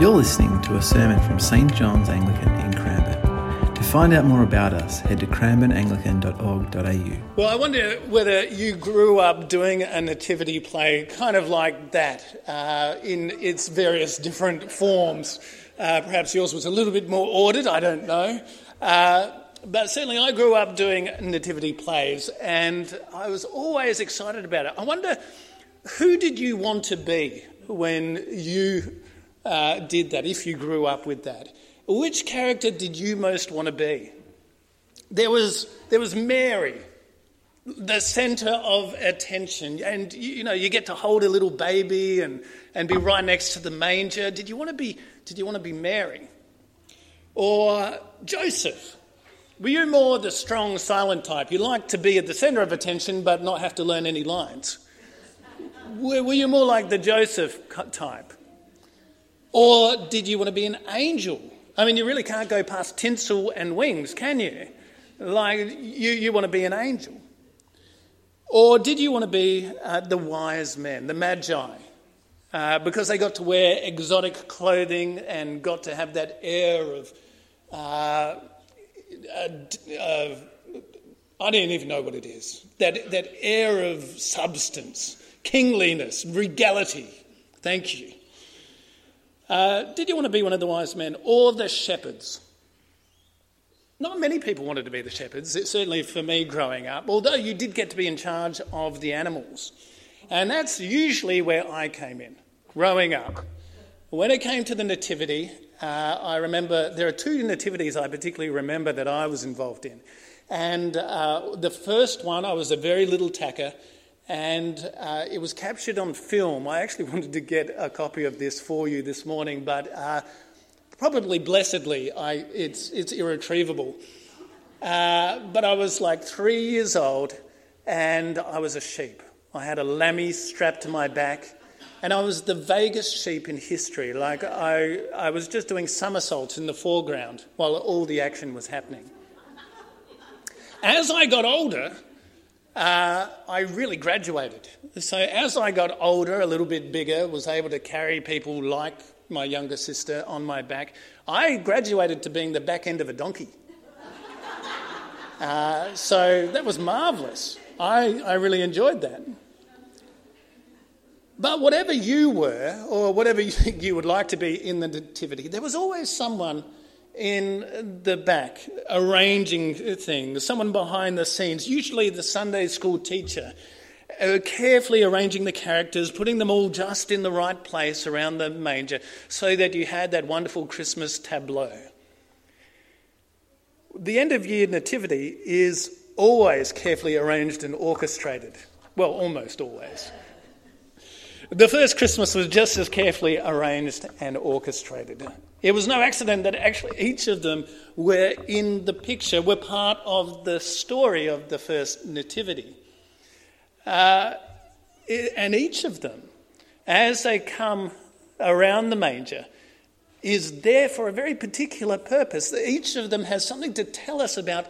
You're listening to a sermon from St John's Anglican in Cranbourne. To find out more about us, head to cranbourneanglican.org.au. Well, I wonder whether you grew up doing a nativity play kind of like that uh, in its various different forms. Uh, perhaps yours was a little bit more ordered, I don't know. Uh, but certainly I grew up doing nativity plays and I was always excited about it. I wonder who did you want to be when you uh, did that, if you grew up with that? Which character did you most want to be? There was, there was Mary, the centre of attention. And, you know, you get to hold a little baby and, and be right next to the manger. Did you want to be, did you want to be Mary? Or Joseph? Were you more the strong, silent type? You like to be at the centre of attention but not have to learn any lines? Were you more like the Joseph type? Or did you want to be an angel? I mean, you really can't go past tinsel and wings, can you? Like, you, you want to be an angel. Or did you want to be uh, the wise men, the magi? Uh, because they got to wear exotic clothing and got to have that air of. Uh, uh I don't even know what it is. That, that air of substance, kingliness, regality. Thank you. Uh, did you want to be one of the wise men or the shepherds? Not many people wanted to be the shepherds, it, certainly for me growing up, although you did get to be in charge of the animals. And that's usually where I came in, growing up. When it came to the nativity, uh, I remember there are two nativities I particularly remember that I was involved in. And uh, the first one, I was a very little tacker, and uh, it was captured on film. I actually wanted to get a copy of this for you this morning, but uh, probably blessedly, I, it's, it's irretrievable. Uh, but I was like three years old, and I was a sheep. I had a lammy strapped to my back, and I was the vaguest sheep in history. Like I, I was just doing somersaults in the foreground while all the action was happening. As I got older, uh, I really graduated. So as I got older, a little bit bigger, was able to carry people like my younger sister on my back, I graduated to being the back end of a donkey. Uh, so that was marvellous. I, I really enjoyed that. But whatever you were, or whatever you think you would like to be in the Nativity, there was always someone in the back arranging things, someone behind the scenes, usually the Sunday school teacher, uh, carefully arranging the characters, putting them all just in the right place around the manger so that you had that wonderful Christmas tableau. The end of year nativity is always carefully arranged and orchestrated. Well, almost always. The first Christmas was just as carefully arranged and orchestrated. It was no accident that actually each of them were in the picture, were part of the story of the first nativity. Uh, and each of them, as they come around the manger, is there for a very particular purpose. Each of them has something to tell us about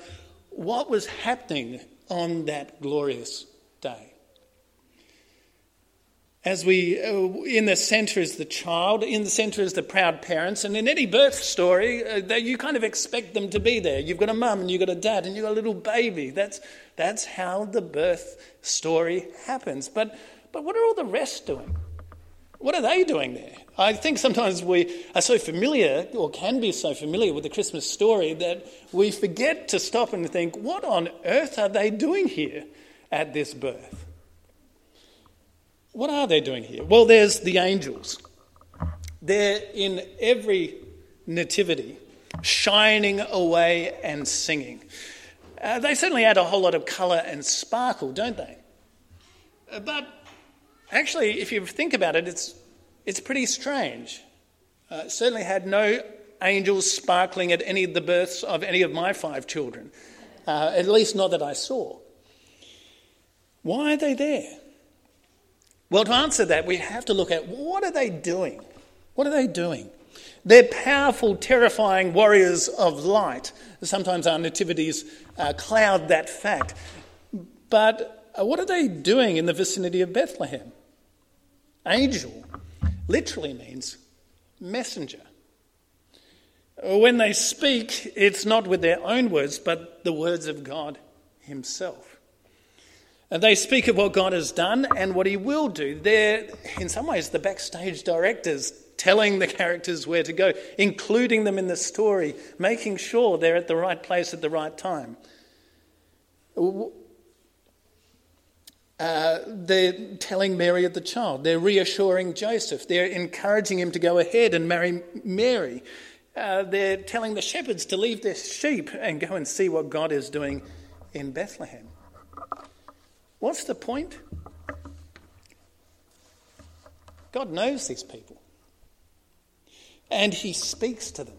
what was happening on that glorious. As we, uh, in the centre is the child, in the centre is the proud parents, and in any birth story, uh, you kind of expect them to be there. You've got a mum and you've got a dad and you've got a little baby. That's, that's how the birth story happens. But, but what are all the rest doing? What are they doing there? I think sometimes we are so familiar, or can be so familiar with the Christmas story, that we forget to stop and think, what on earth are they doing here at this birth? What are they doing here? Well, there's the angels. They're in every nativity, shining away and singing. Uh, they certainly add a whole lot of colour and sparkle, don't they? Uh, but actually, if you think about it, it's, it's pretty strange. Uh, certainly had no angels sparkling at any of the births of any of my five children, uh, at least not that I saw. Why are they there? Well, to answer that, we have to look at what are they doing? What are they doing? They're powerful, terrifying warriors of light. Sometimes our nativities uh, cloud that fact. But uh, what are they doing in the vicinity of Bethlehem? Angel literally means messenger. When they speak, it's not with their own words, but the words of God Himself. And they speak of what God has done and what He will do. They're, in some ways, the backstage directors telling the characters where to go, including them in the story, making sure they're at the right place at the right time. Uh, they're telling Mary of the child. They're reassuring Joseph. They're encouraging him to go ahead and marry Mary. Uh, they're telling the shepherds to leave their sheep and go and see what God is doing in Bethlehem. What's the point? God knows these people. And he speaks to them.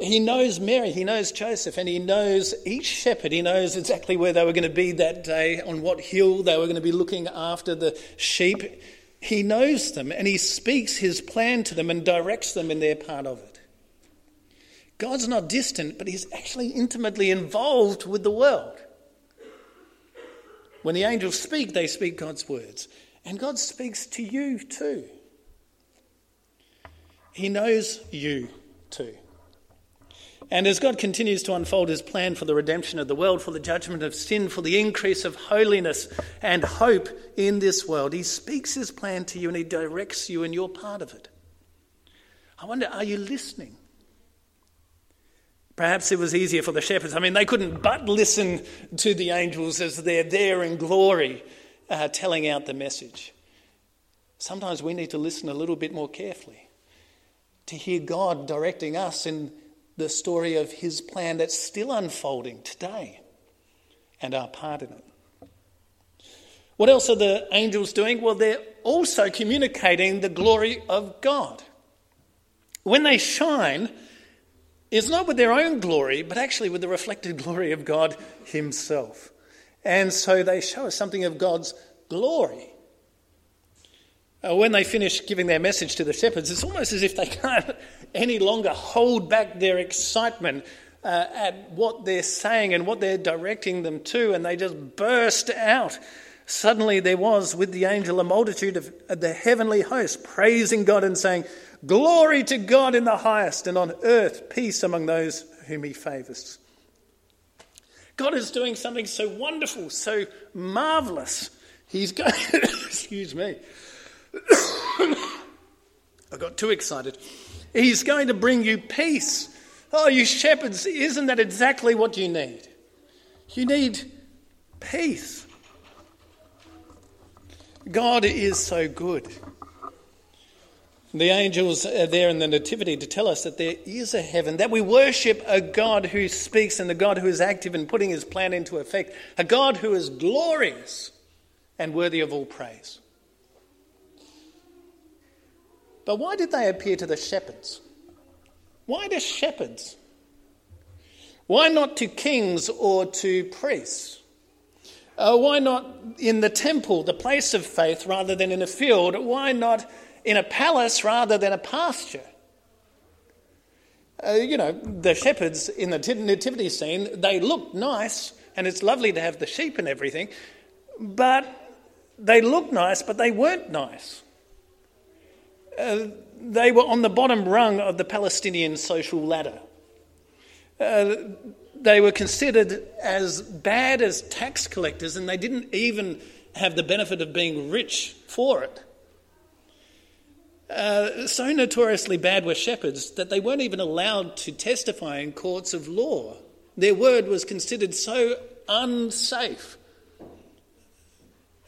He knows Mary, he knows Joseph, and he knows each shepherd. He knows exactly where they were going to be that day, on what hill they were going to be looking after the sheep. He knows them, and he speaks his plan to them and directs them in their part of it. God's not distant, but he's actually intimately involved with the world. When the angels speak, they speak God's words. And God speaks to you too. He knows you too. And as God continues to unfold his plan for the redemption of the world, for the judgment of sin, for the increase of holiness and hope in this world, he speaks his plan to you and he directs you, and you're part of it. I wonder, are you listening? Perhaps it was easier for the shepherds. I mean, they couldn't but listen to the angels as they're there in glory uh, telling out the message. Sometimes we need to listen a little bit more carefully to hear God directing us in the story of his plan that's still unfolding today and our part in it. What else are the angels doing? Well, they're also communicating the glory of God. When they shine, it's not with their own glory, but actually with the reflected glory of God Himself. And so they show us something of God's glory. Uh, when they finish giving their message to the shepherds, it's almost as if they can't any longer hold back their excitement uh, at what they're saying and what they're directing them to, and they just burst out. Suddenly, there was with the angel a multitude of the heavenly host praising God and saying, Glory to God in the highest, and on earth peace among those whom he favours. God is doing something so wonderful, so marvellous. He's going, excuse me, I got too excited. He's going to bring you peace. Oh, you shepherds, isn't that exactly what you need? You need peace. God is so good. The angels are there in the Nativity to tell us that there is a heaven, that we worship a God who speaks and a God who is active in putting his plan into effect, a God who is glorious and worthy of all praise. But why did they appear to the shepherds? Why the shepherds? Why not to kings or to priests? Uh, why not in the temple, the place of faith, rather than in a field? Why not in a palace rather than a pasture? Uh, you know, the shepherds in the nativity scene, they look nice, and it's lovely to have the sheep and everything, but they look nice, but they weren't nice. Uh, they were on the bottom rung of the Palestinian social ladder. Uh, they were considered as bad as tax collectors, and they didn't even have the benefit of being rich for it. Uh, so notoriously bad were shepherds that they weren't even allowed to testify in courts of law. Their word was considered so unsafe.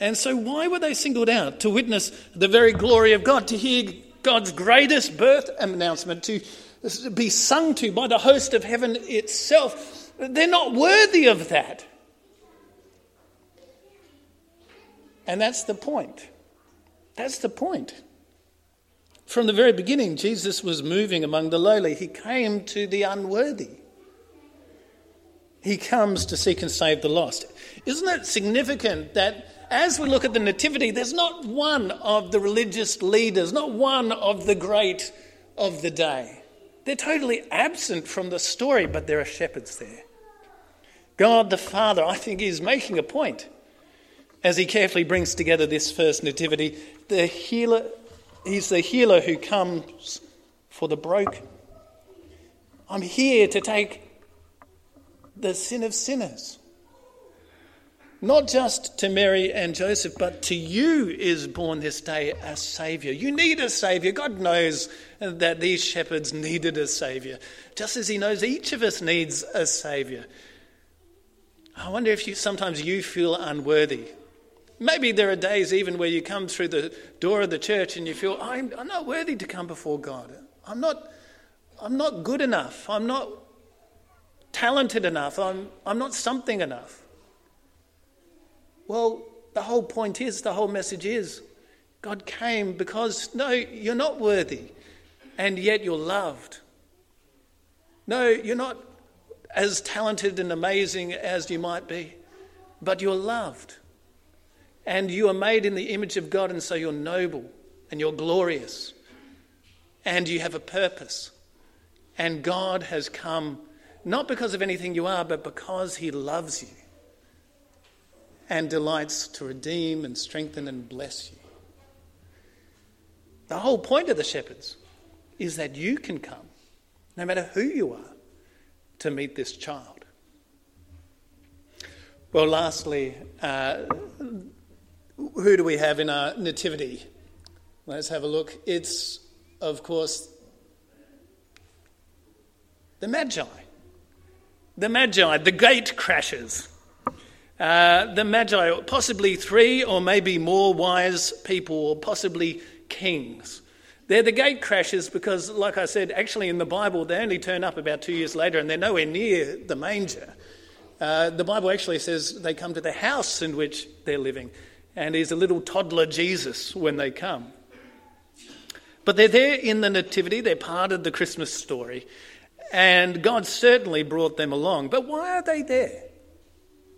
And so, why were they singled out? To witness the very glory of God, to hear God's greatest birth announcement, to be sung to by the host of heaven itself. They're not worthy of that. And that's the point. That's the point. From the very beginning, Jesus was moving among the lowly. He came to the unworthy. He comes to seek and save the lost. Isn't it significant that as we look at the Nativity, there's not one of the religious leaders, not one of the great of the day. They're totally absent from the story, but there are shepherds there. God the Father, I think, is making a point as he carefully brings together this first nativity. The healer He's the healer who comes for the broken. I'm here to take the sin of sinners. Not just to Mary and Joseph, but to you is born this day a Saviour. You need a Saviour. God knows that these shepherds needed a Saviour, just as He knows each of us needs a Saviour. I wonder if you, sometimes you feel unworthy. Maybe there are days even where you come through the door of the church and you feel, I'm, I'm not worthy to come before God. I'm not, I'm not good enough. I'm not talented enough. I'm, I'm not something enough. Well, the whole point is, the whole message is, God came because, no, you're not worthy, and yet you're loved. No, you're not as talented and amazing as you might be, but you're loved. And you are made in the image of God, and so you're noble and you're glorious, and you have a purpose. And God has come not because of anything you are, but because He loves you and delights to redeem and strengthen and bless you. The whole point of the shepherds is that you can come, no matter who you are, to meet this child. Well, lastly, uh, who do we have in our nativity? Let's have a look. It's, of course, the Magi. The Magi, the gate crashers. Uh, the Magi, possibly three or maybe more wise people, or possibly kings. They're the gate crashers because, like I said, actually in the Bible, they only turn up about two years later and they're nowhere near the manger. Uh, the Bible actually says they come to the house in which they're living, and he's a little toddler Jesus when they come. But they're there in the Nativity, they're part of the Christmas story, and God certainly brought them along. But why are they there?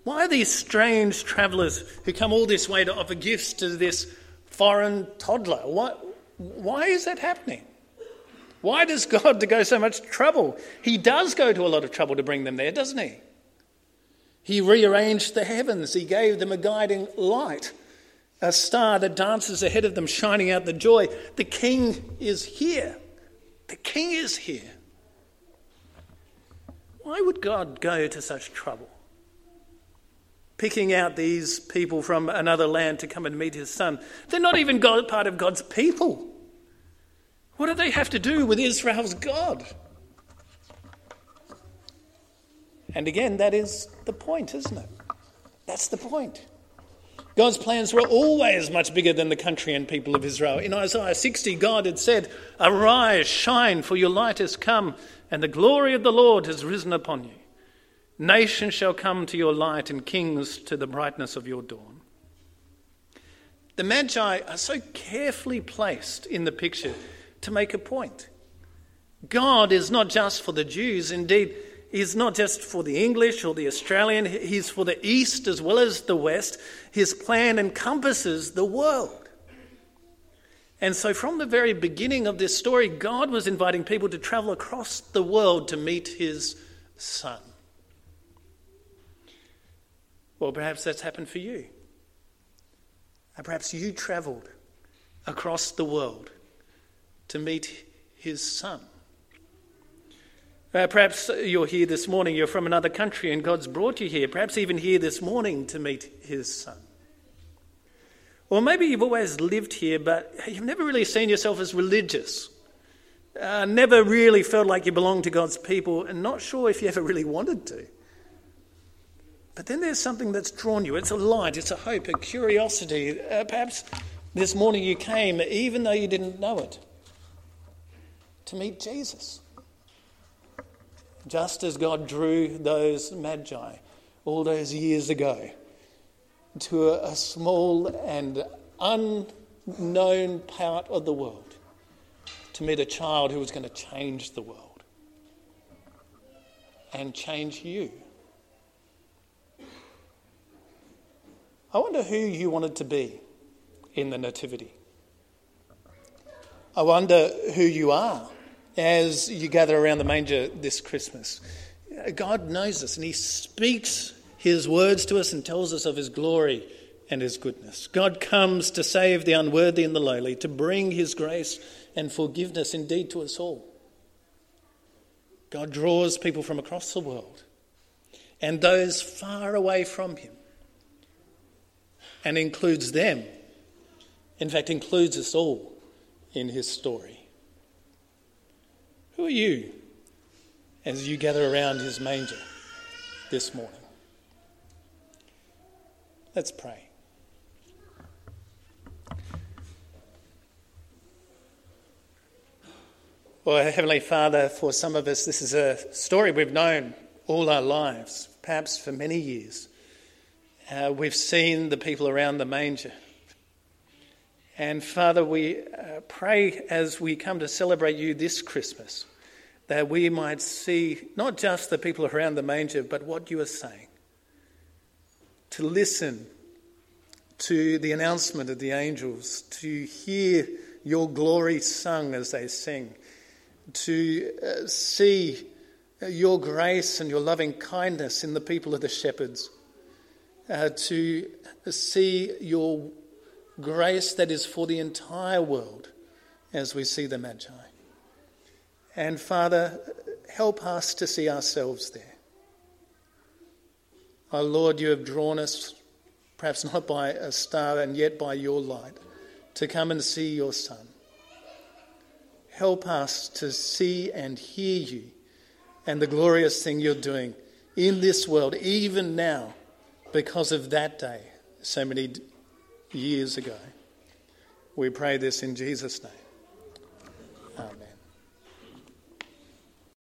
Why are these strange travellers who come all this way to offer gifts to this foreign toddler? Why, why is that happening? Why does God to go so much trouble? He does go to a lot of trouble to bring them there, doesn't he? He rearranged the heavens, he gave them a guiding light, a star that dances ahead of them, shining out the joy. The king is here. The king is here. Why would God go to such trouble? picking out these people from another land to come and meet his son. They're not even God, part of God's people. What do they have to do with Israel's God? And again, that is the point, isn't it? That's the point. God's plans were always much bigger than the country and people of Israel. In Isaiah 60, God had said, Arise, shine, for your light has come, and the glory of the Lord has risen upon you. Nations shall come to your light, and kings to the brightness of your dawn. The Magi are so carefully placed in the picture to make a point. God is not just for the Jews, indeed, He's not just for the English or the Australian, He's for the East as well as the West. His plan encompasses the world. And so, from the very beginning of this story, God was inviting people to travel across the world to meet His Son. Well, perhaps that's happened for you. And perhaps you travelled across the world to meet his son. Uh, perhaps you're here this morning, you're from another country, and God's brought you here, perhaps even here this morning to meet his son. Or maybe you've always lived here, but you've never really seen yourself as religious. Uh, never really felt like you belonged to God's people, and not sure if you ever really wanted to. But then there's something that's drawn you. It's a light, it's a hope, a curiosity. Uh, perhaps this morning you came, even though you didn't know it, to meet Jesus. Just as God drew those magi all those years ago to a, small and unknown part of the world to meet a child who was going to change the world and change you. I wonder who you wanted to be in the Nativity. I wonder who you are as you gather around the manger this Christmas. God knows us and He speaks His words to us and tells us of His glory and his goodness. God comes to save the unworthy and the lowly, to bring his grace and forgiveness indeed to us all. God draws people from across the world and those far away from him and includes them, in fact, includes us all in his story. Who are you as you gather around his manger this morning? Let's pray. Well, Heavenly Father, for some of us, this is a story we've known all our lives, perhaps for many years. Uh, we've seen the people around the manger. And Father, we uh, pray as we come to celebrate you this Christmas that we might see not just the people around the manger, but what you are saying. To listen to the announcement of the angels, to hear your glory sung as they sing to uh, see your grace and your loving kindness in the people of the shepherds, uh, to see your grace that is for the entire world as we see the Magi. And Father, help us to see ourselves there. Our Lord, you have drawn us, perhaps not by a star and yet by your light, to come and see your Son. Help us to see and hear you and the glorious thing you're doing in this world, even now, because of that day so many years ago. We pray this in Jesus' name. Amen.